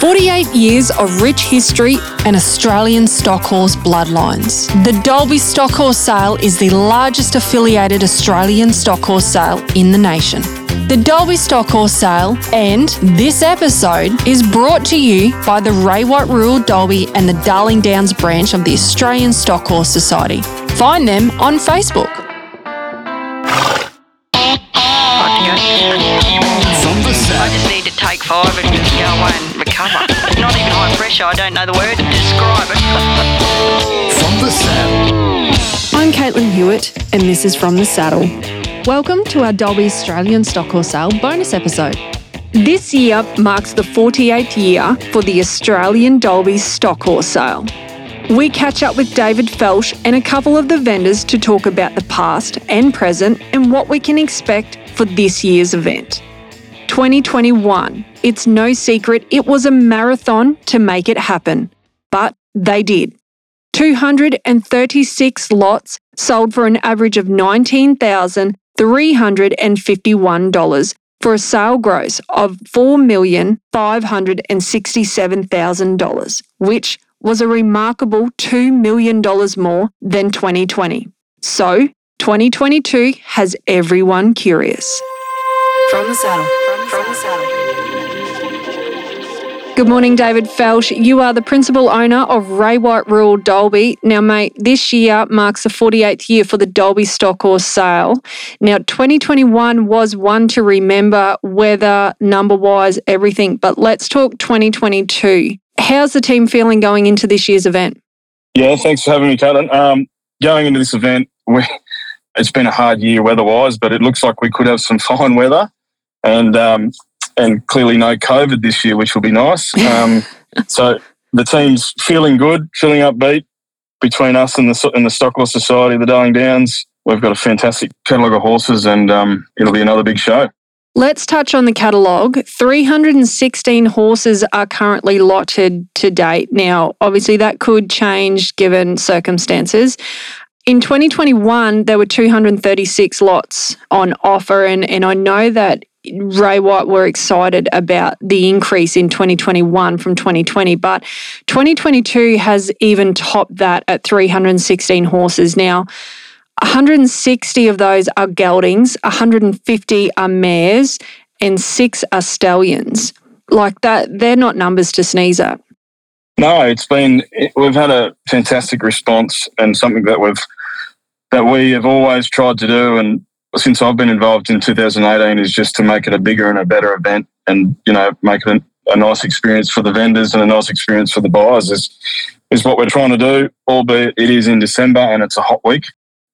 48 years of rich history and Australian stock horse bloodlines. The Dalby Stock Horse Sale is the largest affiliated Australian stock horse sale in the nation. The Dalby Stock Horse Sale and this episode is brought to you by the Ray Rural Dalby and the Darling Downs branch of the Australian Stock Horse Society. Find them on Facebook. Even. I don't know the word to describe it. from the set, I'm Caitlin Hewitt, and this is From the Saddle. Welcome to our Dalby Australian Stock Horse Sale bonus episode. This year marks the 48th year for the Australian Dalby Stock Horse Sale. We catch up with David Felsh and a couple of the vendors to talk about the past and present and what we can expect for this year's event. 2021. It's no secret it was a marathon to make it happen, but they did. 236 lots sold for an average of $19,351 for a sale gross of $4,567,000, which was a remarkable $2 million more than 2020. So, 2022 has everyone curious. From the saddle. Good morning, David Felsh. You are the principal owner of Ray White Rural Dalby. Now, mate, this year marks the 48th year for the Dalby Stock Horse sale. Now, 2021 was one to remember, weather, number wise, everything. But let's talk 2022. How's the team feeling going into this year's event? Yeah, thanks for having me, Caitlin. Um, going into this event, it's been a hard year weather-wise, but it looks like we could have some fine weather, and um, and clearly no COVID this year, which will be nice. Um, so the team's feeling good, feeling upbeat. Between us and the and the Stocklaw Society, the Darling Downs, we've got a fantastic catalogue of horses, and um, it'll be another big show. Let's touch on the catalogue. 316 horses are currently lotted to date. Now, obviously, that could change given circumstances. In 2021, there were 236 lots on offer, and, and I know that Ray White were excited about the increase in 2021 from 2020, but 2022 has even topped that at 316 horses. Now, 160 of those are geldings, 150 are mares, and six are stallions. Like that, they're not numbers to sneeze at. No, it's been we've had a fantastic response and something that we've that we have always tried to do and since I've been involved in 2018 is just to make it a bigger and a better event and you know make it a, nice experience for the vendors and a nice experience for the buyers is is what we're trying to do albeit it is in December and it's a hot week.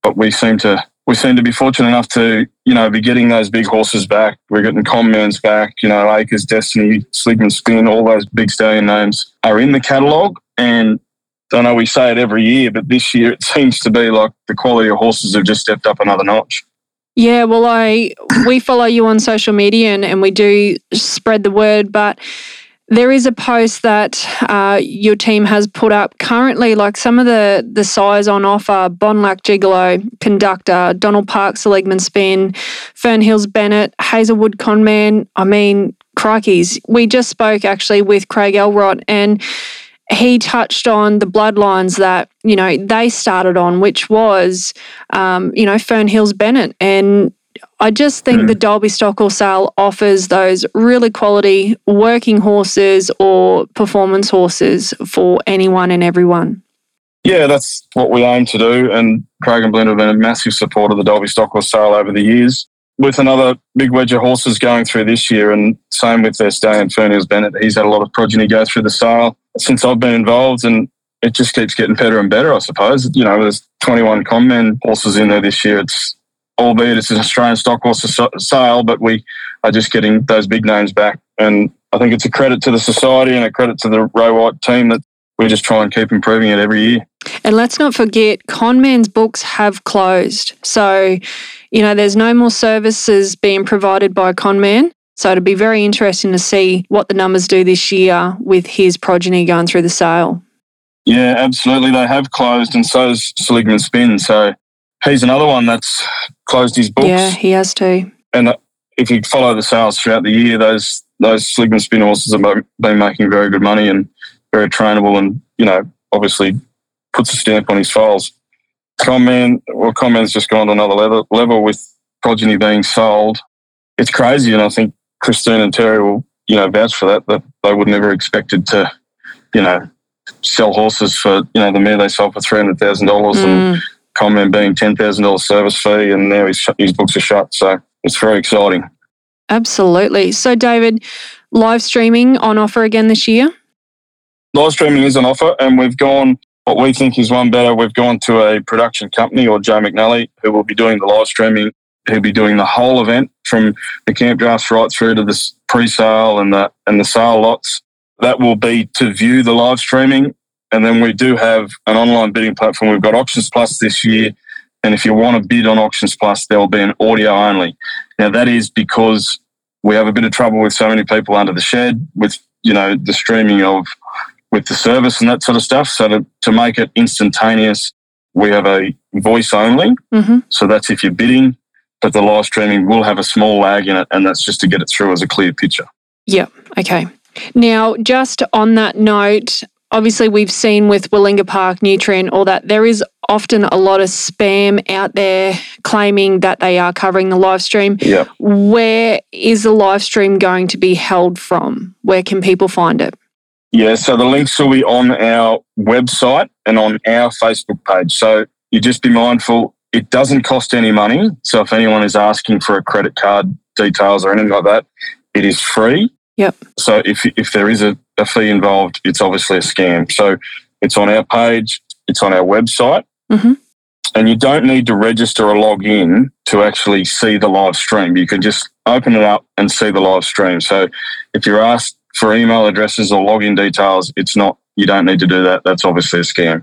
But we seem to we seem to be fortunate enough to you know be getting those big horses back. We're getting Conman's back you know Acres Destiny Sligman Spin all those big stallion names are in the catalogue. And I know we say it every year, but this year it seems to be like the quality of horses have just stepped up another notch. Yeah, well, I we follow you on social media and, and we do spread the word, but there is a post that uh, your team has put up currently, like some of the the sires on offer: Bonlac Gigolo, Conductor, Donald Park, Seligman Spin, Fern Hills Bennett, Hazelwood Conman. I mean, crikeys. We just spoke actually with Craig Elrod and he touched on the bloodlines that you know they started on, which was um, you know Fern Hills Bennett, and I just think the Dalby Stock or Sale offers those really quality working horses or performance horses for anyone and everyone. Yeah, that's what we aim to do. And Craig and Blend have been a massive supporter of the Dalby Stock Horse Sale over the years. With another big wedge of horses going through this year, and same with their stallion Fernhills Bennett, he's had a lot of progeny go through the sale since I've been involved, and it just keeps getting better and better, I suppose. You know, there's 21 Conman horses in there this year. It's albeit it's an Australian stock horse sale, but we are just getting those big names back. And I think it's a credit to the society and a credit to the Ray White team that we just try and keep improving it every year. And let's not forget, Conman's books have closed. So, you know, there's no more services being provided by Conman. So it'd be very interesting to see what the numbers do this year with his progeny going through the sale. Yeah, absolutely. They have closed, and so's Seligman Spin. So he's another one that's closed his books. Yeah, he has too. And uh, if you follow the sales throughout the year, those those Sligman spin horses have been making very good money and very trainable, and you know, obviously puts a stamp on his files. Conman, well, Conman's just gone to another level, level with progeny being sold. It's crazy, and I think Christine and Terry will, you know, vouch for that. That they would never expected to, you know, sell horses for, you know, the mare they sold for three hundred thousand dollars, and Mm. Conman being ten thousand dollars service fee, and now his his books are shut. So it's very exciting. Absolutely. So, David, live streaming on offer again this year? live streaming is on offer, and we've gone what we think is one better. We've gone to a production company or Joe McNally who will be doing the live streaming. He'll be doing the whole event from the camp drafts right through to the pre-sale and the and the sale lots. That will be to view the live streaming, and then we do have an online bidding platform. We've got Auctions Plus this year, and if you want to bid on Auctions Plus, there will be an audio only. Now that is because we have a bit of trouble with so many people under the shed with you know the streaming of with the service and that sort of stuff. So to, to make it instantaneous, we have a voice only. Mm-hmm. So that's if you're bidding, but the live streaming will have a small lag in it, and that's just to get it through as a clear picture. Yeah. Okay. Now, just on that note, obviously we've seen with Willinga Park, Nutrien, all that, there is often a lot of spam out there claiming that they are covering the live stream. Yeah. Where is the live stream going to be held from? Where can people find it? Yeah, so the links will be on our website and on our Facebook page. So you just be mindful, it doesn't cost any money. So if anyone is asking for a credit card details or anything like that, it is free. Yep. So if, if there is a, a fee involved, it's obviously a scam. So it's on our page, it's on our website. Mhm. And you don't need to register or log in to actually see the live stream. You can just open it up and see the live stream. So if you're asked for email addresses or login details, it's not, you don't need to do that. That's obviously a scam.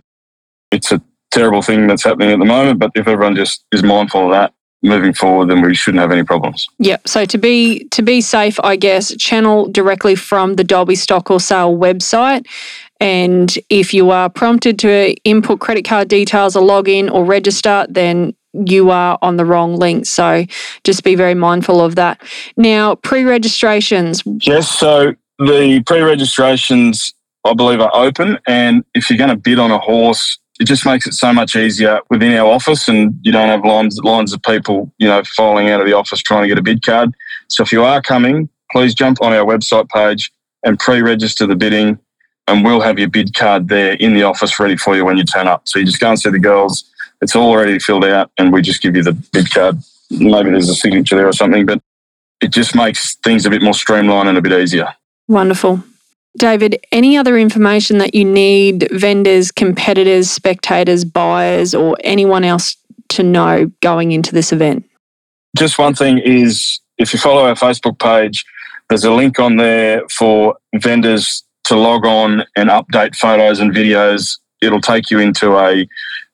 It's a terrible thing that's happening at the moment, but if everyone just is mindful of that moving forward, then we shouldn't have any problems. Yep. So to be to be safe, I guess channel directly from the Dalby Stock or Sale website. And if you are prompted to input credit card details or log in or register, then you are on the wrong link. So just be very mindful of that. Now, pre-registrations. Yes, so the pre registrations, I believe, are open. And if you're going to bid on a horse, it just makes it so much easier within our office and you don't have lines, lines of people, you know, filing out of the office trying to get a bid card. So if you are coming, please jump on our website page and pre-register the bidding and we'll have your bid card there in the office ready for you when you turn up. So you just go and see the girls. It's all already filled out and we just give you the bid card. Maybe there's a signature there or something, but it just makes things a bit more streamlined and a bit easier. Wonderful. David, any other information that you need vendors, competitors, spectators, buyers, or anyone else to know going into this event? just one thing is if you follow our Facebook page, there's a link on there for vendors to log on and update photos and videos. It'll take you into a,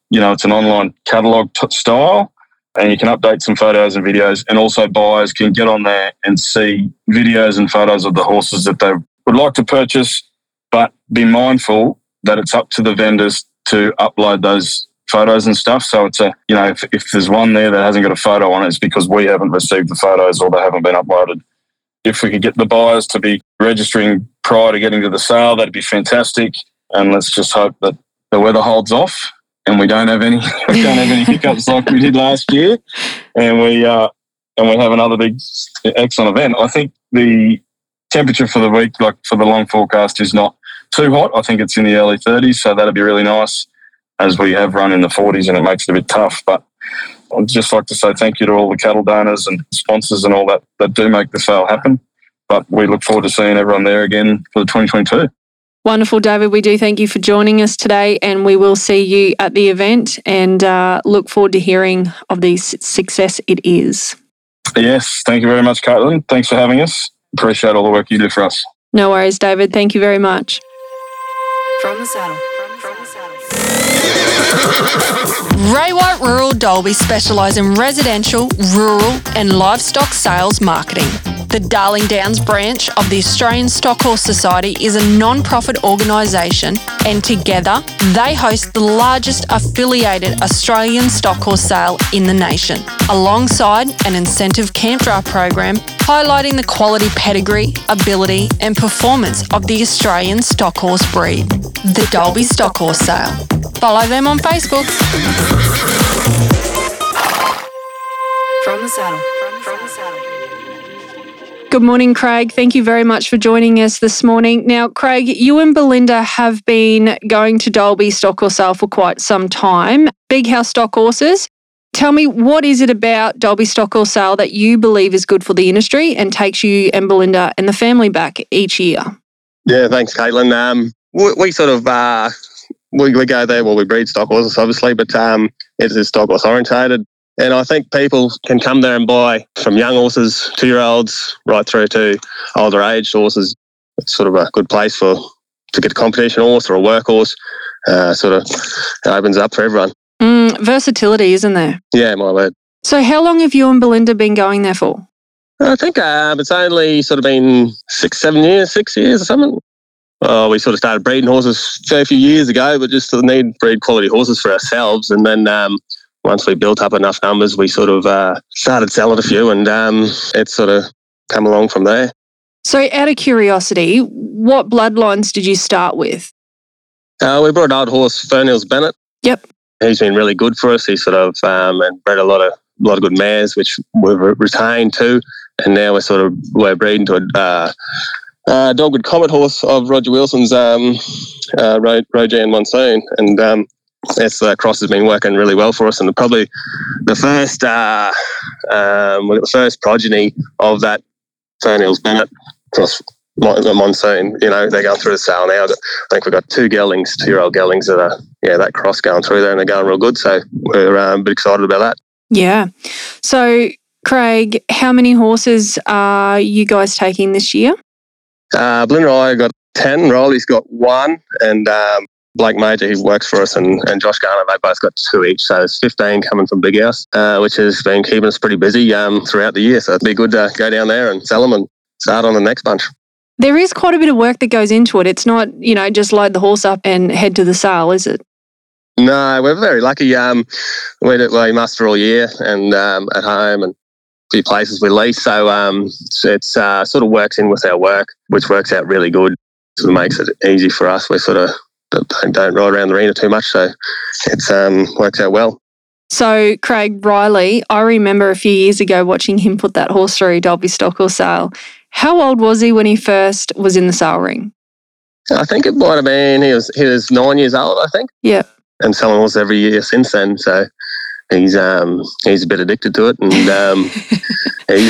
you know, it's an online catalog t- style and you can update some photos and videos. And also buyers can get on there and see videos and photos of the horses that they would like to purchase, but be mindful that it's up to the vendors to upload those photos and stuff. So it's a, you know, if, if there's one there that hasn't got a photo on it, it's because we haven't received the photos or they haven't been uploaded. If we could get the buyers to be registering prior to getting to the sale, that'd be fantastic. And let's just hope that the weather holds off and we don't have any we don't have any hiccups like we did last year. And we uh and we have another big excellent event. I think the temperature for the week, like for the long forecast, is not too hot. I think it's in the early 30s, so that'd be really nice as we have run in the 40s and it makes it a bit tough. But I'd just like to say thank you to all the cattle donors and sponsors and all that that do make the sale happen. But we look forward to seeing everyone there again for the 2022. Wonderful, David. We do thank you for joining us today, and we will see you at the event and uh, look forward to hearing of the success it is. Yes, thank you very much, Caitlin. Thanks for having us. Appreciate all the work you do for us. No worries, David. Thank you very much. From the saddle. Ray White Rural Dalby specialise in residential, rural, and livestock sales marketing. The Darling Downs branch of the Australian Stock Horse Society is a non profit organisation, and together they host the largest affiliated Australian stock horse sale in the nation, alongside an incentive camp draft program highlighting the quality pedigree, ability, and performance of the Australian stock horse breed. The Dalby Stock Horse Sale. Follow them on Facebook. From the saddle. Good morning, Craig. Thank you very much for joining us this morning. Now, Craig, you and Belinda have been going to Dalby Stock or Sale for quite some time. Big House Stock Horses. Tell me, what is it about Dalby Stock or Sale that you believe is good for the industry and takes you and Belinda and the family back each year? Yeah, thanks, Caitlin. Um, we, we sort of uh, we, we go there. Well, we breed stock horses, obviously, but um, it's stock horse orientated. And I think people can come there and buy from young horses, two year olds, right through to older aged horses. It's sort of a good place for to get a competition horse or a work horse. Uh, sort of opens up for everyone. Mm, versatility, isn't there? Yeah, my word. So, how long have you and Belinda been going there for? I think um, it's only sort of been six, seven years, six years or something. Uh, we sort of started breeding horses a few years ago, but just to need breed quality horses for ourselves. And then um, once we built up enough numbers, we sort of uh, started selling a few, and um, it's sort of come along from there. So, out of curiosity, what bloodlines did you start with? Uh, we brought an old horse, Fernhills Bennett. Yep. He's been really good for us. He sort of um, and bred a lot of a lot of good mares, which we've retained too. And now we're sort of we're breeding to a uh, uh, Dogwood Comet horse of Roger Wilson's um, uh, Ro- Rojan Monsoon, and um, this uh, cross has been working really well for us. And probably the first uh, um, we got the first progeny of that Fernhills Bennett cross the monsoon. You know, they're going through the sale now. I think we've got two geldings, two year old geldings that are, yeah, that cross going through there and they're going real good. So we're um, a bit excited about that. Yeah. So, Craig, how many horses are you guys taking this year? Uh, Belinda and I got 10, Rolly's got one, and um, Blake Major, he works for us, and, and Josh Garner, they both got two each. So it's 15 coming from Big House, uh, which has been keeping us pretty busy um, throughout the year. So it'd be good to go down there and sell them and start on the next bunch. There is quite a bit of work that goes into it. It's not, you know, just load the horse up and head to the sale, is it? No, we're very lucky. Um, we, we muster all year and um, at home and a few places we lease. So um, it's, it's uh, sort of works in with our work, which works out really good. Sort of makes it easy for us. We sort of don't, don't ride around the arena too much, so it's um, works out well. So, Craig Riley, I remember a few years ago watching him put that horse through Dalby Stock or sale. How old was he when he first was in the sale ring? I think it might have been he was he was nine years old, I think, Yeah. and selling horses every year since then. So he's um he's a bit addicted to it, and um he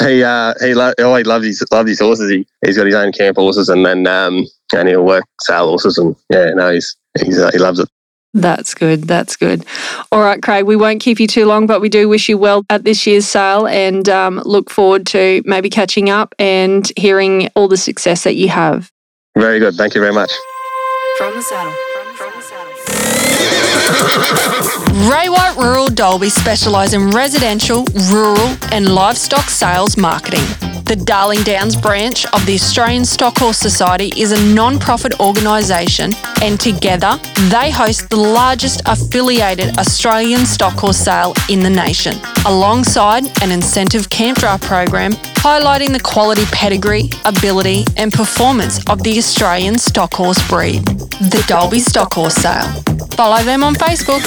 he uh he lo- oh he loves his loves his horses. He he's got his own camp horses, and then um and he'll work sale horses, and yeah, no, he's he's uh, he loves it. That's good. That's good. All right, Craig, we won't keep you too long, but we do wish you well at this year's sale and um, look forward to maybe catching up and hearing all the success that you have. Very good. Thank you very much. From the saddle. From. Ray White Rural Dalby specialise in residential, rural, and livestock sales marketing. The Darling Downs branch of the Australian Stock Horse Society is a non profit organisation, and together they host the largest affiliated Australian stock horse sale in the nation, alongside an incentive camp draft program highlighting the quality pedigree, ability, and performance of the Australian stock horse breed. The Dalby Stock Horse Sale. Follow them on Facebook.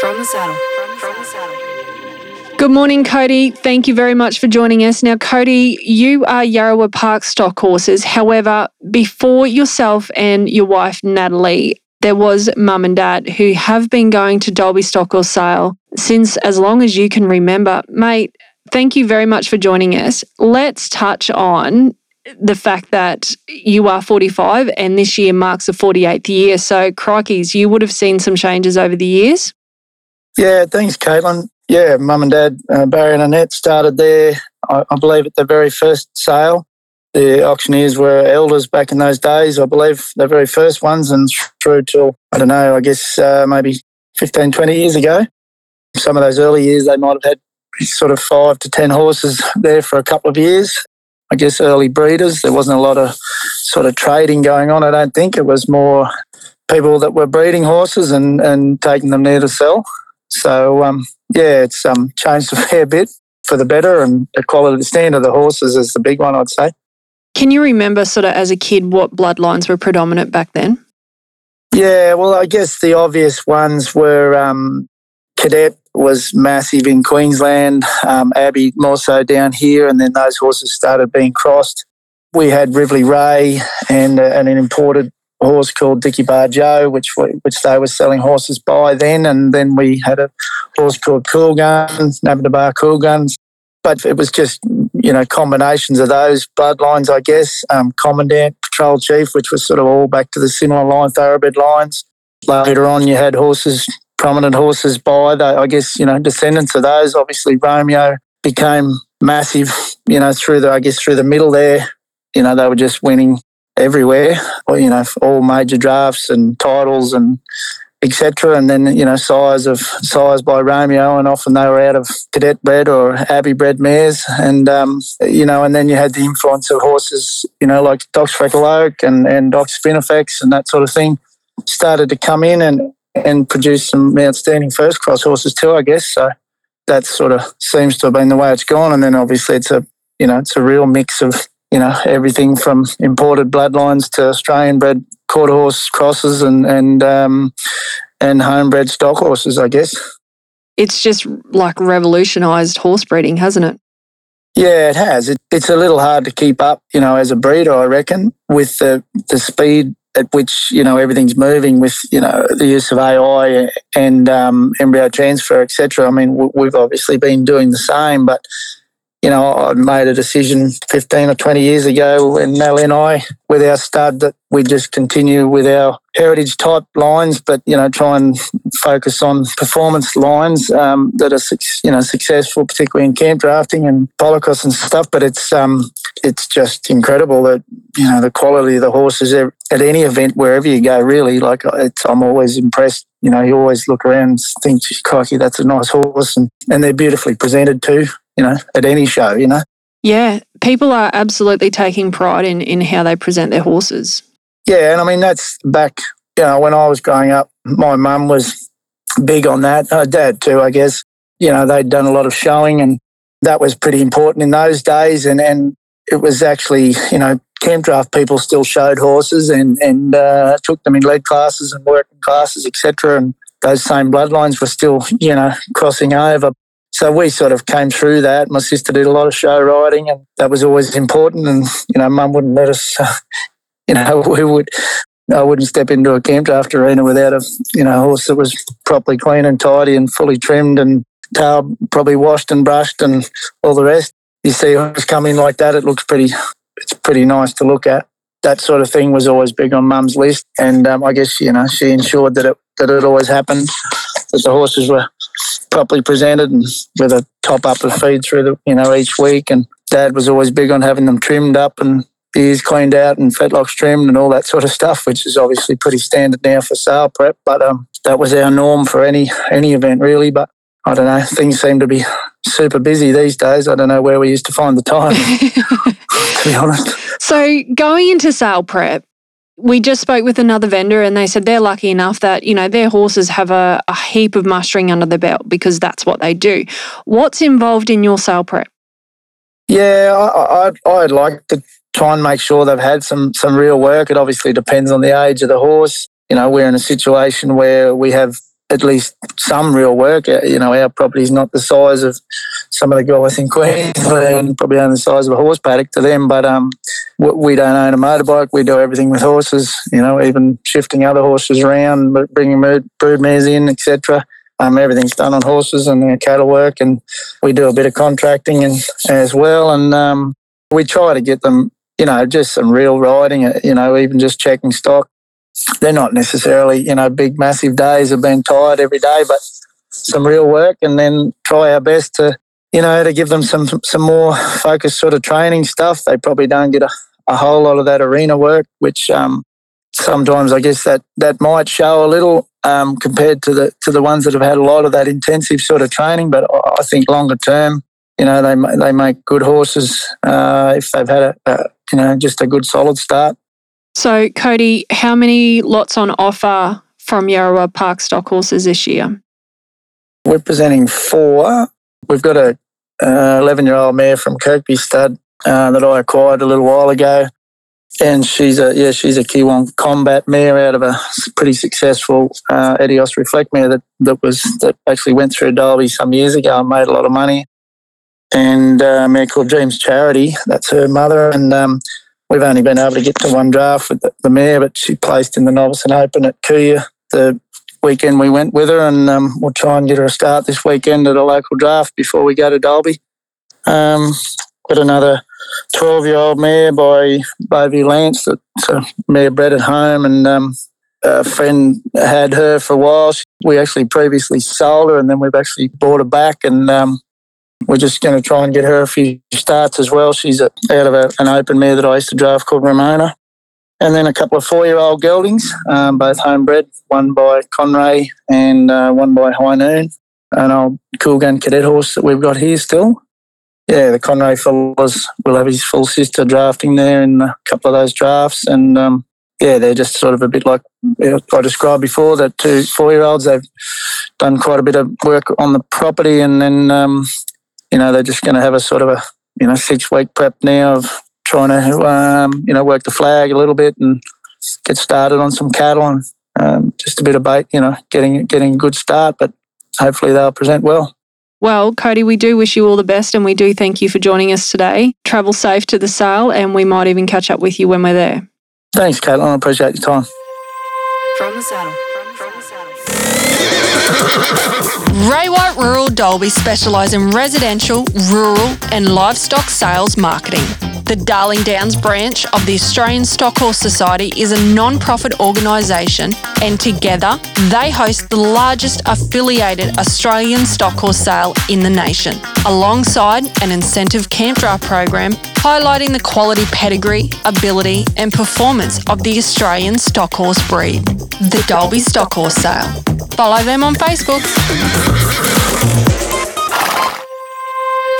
From the saddle. From the saddle. Good morning, Cody. Thank you very much for joining us. Now, Cody, you are Yarrawa Park stock horses. However, before yourself and your wife, Natalie, there was mum and dad who have been going to Dalby Stock or Sale since as long as you can remember. Mate, thank you very much for joining us. Let's touch on the fact that you are 45 and this year marks the 48th year. So, crikeys, you would have seen some changes over the years. Yeah, thanks, Caitlin. Yeah, mum and dad, uh, Barry and Annette started there, I, I believe, at the very first sale. The auctioneers were elders back in those days, I believe, the very first ones, and through till, I don't know, I guess uh, maybe 15, 20 years ago. Some of those early years, they might have had sort of five to ten horses there for a couple of years. I guess early breeders. There wasn't a lot of sort of trading going on. I don't think it was more people that were breeding horses and, and taking them there to sell. So um, yeah, it's um, changed a fair bit for the better, and the quality, the standard of the horses is the big one, I'd say. Can you remember, sort of as a kid, what bloodlines were predominant back then? Yeah, well, I guess the obvious ones were um, Cadet was massive in Queensland, um, Abbey more so down here, and then those horses started being crossed. We had Rivley Ray and, uh, and an imported horse called Dicky Bar Joe, which which they were selling horses by then, and then we had a horse called Cool Guns, Nabadabar Cool Guns. But it was just you know combinations of those bloodlines, I guess. Um, Commandant, Patrol Chief, which was sort of all back to the similar line, thoroughbred lines. Later on, you had horses, prominent horses by I guess you know descendants of those. Obviously, Romeo became massive, you know, through the I guess through the middle there. You know, they were just winning everywhere, you know, all major drafts and titles and etc. And then you know, size of size by Romeo, and often they were out of cadet bred or abbey bred mares, and um, you know, and then you had the influence of horses, you know, like Doc's Freckle Oak and and Doc's Spinifex and that sort of thing, started to come in and and produce some outstanding first cross horses too, I guess. So that sort of seems to have been the way it's gone, and then obviously it's a you know it's a real mix of you know, everything from imported bloodlines to Australian bred quarter horse crosses and and um, and homebred stock horses, I guess. It's just like revolutionised horse breeding, hasn't it? Yeah, it has. It, it's a little hard to keep up, you know, as a breeder, I reckon, with the the speed at which you know everything's moving with you know the use of AI and um, embryo transfer, etc. I mean, we've obviously been doing the same, but you know, I made a decision 15 or 20 years ago when Mel and I, with our stud, that we just continue with our heritage type lines, but, you know, try and focus on performance lines um, that are, you know, successful, particularly in camp drafting and polocrosse and stuff. But it's, um, it's just incredible that, you know, the quality of the horses at any event, wherever you go, really, like it's, I'm always impressed you know, you always look around and think, crikey, that's a nice horse. And, and they're beautifully presented too you know, at any show, you know. Yeah, people are absolutely taking pride in in how they present their horses. Yeah, and I mean that's back, you know, when I was growing up, my mum was big on that. Her dad too, I guess. You know, they'd done a lot of showing and that was pretty important in those days and and it was actually, you know, camp draft people still showed horses and and uh, took them in lead classes and working classes, etc. And those same bloodlines were still, you know, crossing over. So we sort of came through that. My sister did a lot of show riding, and that was always important. And you know, Mum wouldn't let us. Uh, you know, we would. I wouldn't step into a camp draft arena without a you know horse that was properly clean and tidy and fully trimmed and tail probably washed and brushed and all the rest. You see a horse come in like that, it looks pretty. It's pretty nice to look at. That sort of thing was always big on Mum's list, and um, I guess you know she ensured that it that it always happened. That the horses were properly presented and with a top up of feed through the you know each week. And Dad was always big on having them trimmed up and ears cleaned out and fetlocks trimmed and all that sort of stuff, which is obviously pretty standard now for sale prep. But um, that was our norm for any any event really. But I don't know, things seem to be super busy these days. I don't know where we used to find the time, to be honest. So going into sale prep, we just spoke with another vendor and they said they're lucky enough that, you know, their horses have a, a heap of mustering under the belt because that's what they do. What's involved in your sale prep? Yeah, I, I'd, I'd like to try and make sure they've had some some real work. It obviously depends on the age of the horse. You know, we're in a situation where we have at least some real work. Uh, you know, our property is not the size of some of the guys in Queensland, probably only the size of a horse paddock to them. But um, we don't own a motorbike. We do everything with horses. You know, even shifting other horses around, bringing brood mares in, etc. Um, everything's done on horses and cattle work, and we do a bit of contracting and as well. And um, we try to get them, you know, just some real riding. Uh, you know, even just checking stock they're not necessarily, you know, big, massive days of being tired every day, but some real work and then try our best to, you know, to give them some some more focused sort of training stuff. They probably don't get a, a whole lot of that arena work, which um, sometimes I guess that that might show a little um, compared to the to the ones that have had a lot of that intensive sort of training. But I- think longer term, you know, they they make good horses uh, if they've had a, a you know just a good solid start. So, Cody, how many lots on offer from Yarrawa Park stock horses this year? We're presenting four. We've got a 11 year old mare from Kirkby Stud uh, that I acquired a little while ago. And she's a yeah she's a Kiwon combat mare out of a pretty successful uh, Edios Reflect mare that, that was that actually went through Derby some years ago and made a lot of money. And uh, a mare called Dreams Charity, that's her mother. And um, we've only been able to get to one draft with the, the mare, but she placed in the Novice and Open at Kuya the weekend we went with her, and um, we'll try and get her a start this weekend at a local draft before we go to Dalby. Um, got another 12 year old mare by Bovey Lance that's a mare bred at home, and um, a friend had her for a while. We actually previously sold her, and then we've actually bought her back, and um, we're just going to try and get her a few starts as well. She's a, out of a, an open mare that I used to draft called Ramona. And then a couple of four year old geldings, um, both homebred, one by Conray and uh, one by High Noon, an old cool gun cadet horse that we've got here still. Yeah, the Conray fellas will have his full sister drafting there in a couple of those drafts. And um, yeah, they're just sort of a bit like I described before that two four year olds, they've done quite a bit of work on the property and then, um, you know, they're just going to have a sort of a, you know, six week prep now of trying to, um, you know, work the flag a little bit and get started on some cattle and um, just a bit of bait, you know, getting getting a good start, but hopefully they'll present well. Well, Cody, we do wish you all the best and we do thank you for joining us today. Travel safe to the sale and we might even catch up with you when we're there. Thanks, Caitlin. I appreciate your time. From the saddle. From. Ray White Rural Dalby specialise in residential, rural, and livestock sales marketing. The Darling Downs branch of the Australian Stock Horse Society is a non profit organisation, and together they host the largest affiliated Australian stock horse sale in the nation, alongside an incentive camp draft program highlighting the quality pedigree, ability, and performance of the Australian stock horse breed. The Dalby Stock Horse Sale. Follow them on Facebook.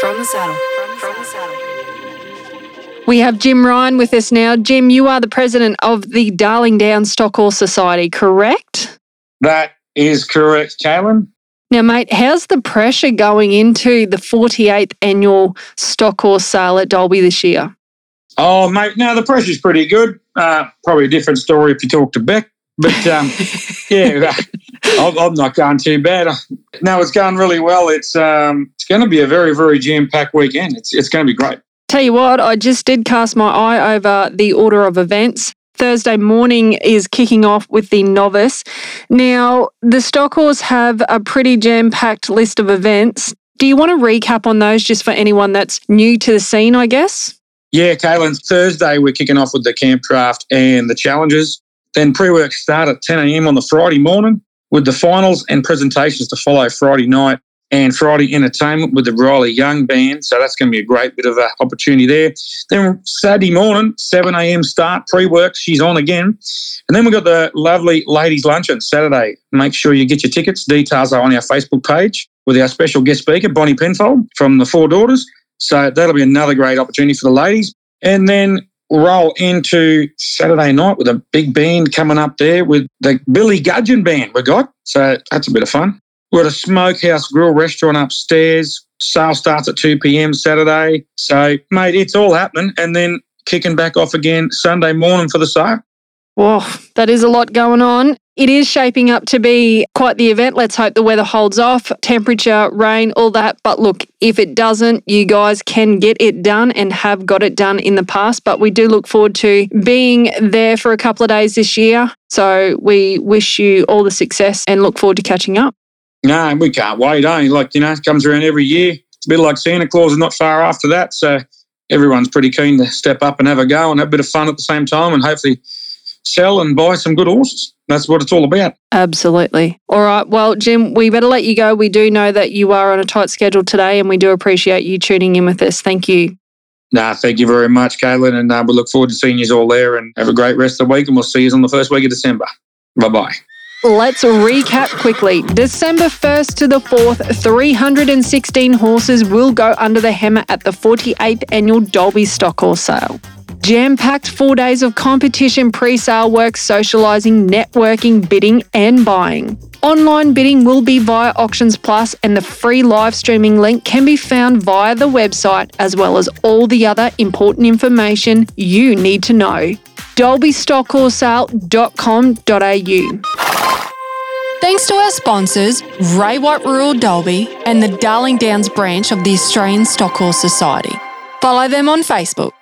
From the saddle. From the saddle. We have Jim Ryan with us now. Jim, you are the president of the Darling Downs Stock Horse Society, correct? That is correct, Kaylin. Now, mate, how's the pressure going into the 48th annual Stock Horse Sale at Dalby this year? Oh, mate, no, the pressure's pretty good. Uh, probably a different story if you talk to Beck. But um, yeah, I'm, I'm not going too bad. No, it's going really well. It's um, it's going to be a very, very jam-packed weekend. It's it's going to be great. Tell you what, I just did cast my eye over the order of events. Thursday morning is kicking off with the novice. Now, the Stock Horse have a pretty jam packed list of events. Do you want to recap on those just for anyone that's new to the scene, I guess? Yeah, Kaylin, Thursday we're kicking off with the camp draft and the challenges. Then pre-work start at 10 a.m. on the Friday morning with the finals and presentations to follow Friday night and Friday entertainment with the Riley Young Band. So that's going to be a great bit of an opportunity there. Then Saturday morning, 7 a.m. start, pre-work, she's on again. And then we've got the lovely ladies' luncheon Saturday. Make sure you get your tickets. Details are on our Facebook page with our special guest speaker, Bonnie Penfold from the Four Daughters. So that'll be another great opportunity for the ladies. And then roll into Saturday night with a big band coming up there with the Billy Gudgeon Band we got. So that's a bit of fun. We've got a smokehouse grill restaurant upstairs. Sale starts at 2 p.m. Saturday. So, mate, it's all happening. And then kicking back off again Sunday morning for the sale. Whoa, that is a lot going on. It is shaping up to be quite the event. Let's hope the weather holds off, temperature, rain, all that. But look, if it doesn't, you guys can get it done and have got it done in the past. But we do look forward to being there for a couple of days this year. So we wish you all the success and look forward to catching up. No, we can't wait, eh? Like, you know, it comes around every year. It's a bit like Santa Claus is not far after that. So everyone's pretty keen to step up and have a go and have a bit of fun at the same time and hopefully sell and buy some good horses. That's what it's all about. Absolutely. All right. Well, Jim, we better let you go. We do know that you are on a tight schedule today and we do appreciate you tuning in with us. Thank you. Nah, thank you very much, Caitlin. And uh, we look forward to seeing you all there and have a great rest of the week. And we'll see you on the first week of December. Bye bye. Let's recap quickly. December 1st to the 4th, 316 horses will go under the hammer at the 48th annual Dalby Stock Horse Sale. Jam packed four days of competition, pre sale work, socialising, networking, bidding, and buying. Online bidding will be via Auctions Plus, and the free live streaming link can be found via the website, as well as all the other important information you need to know. DalbyStockHorseSale.com.au. Thanks to our sponsors, Ray White Rural Dalby and the Darling Downs branch of the Australian Stock Horse Society. Follow them on Facebook.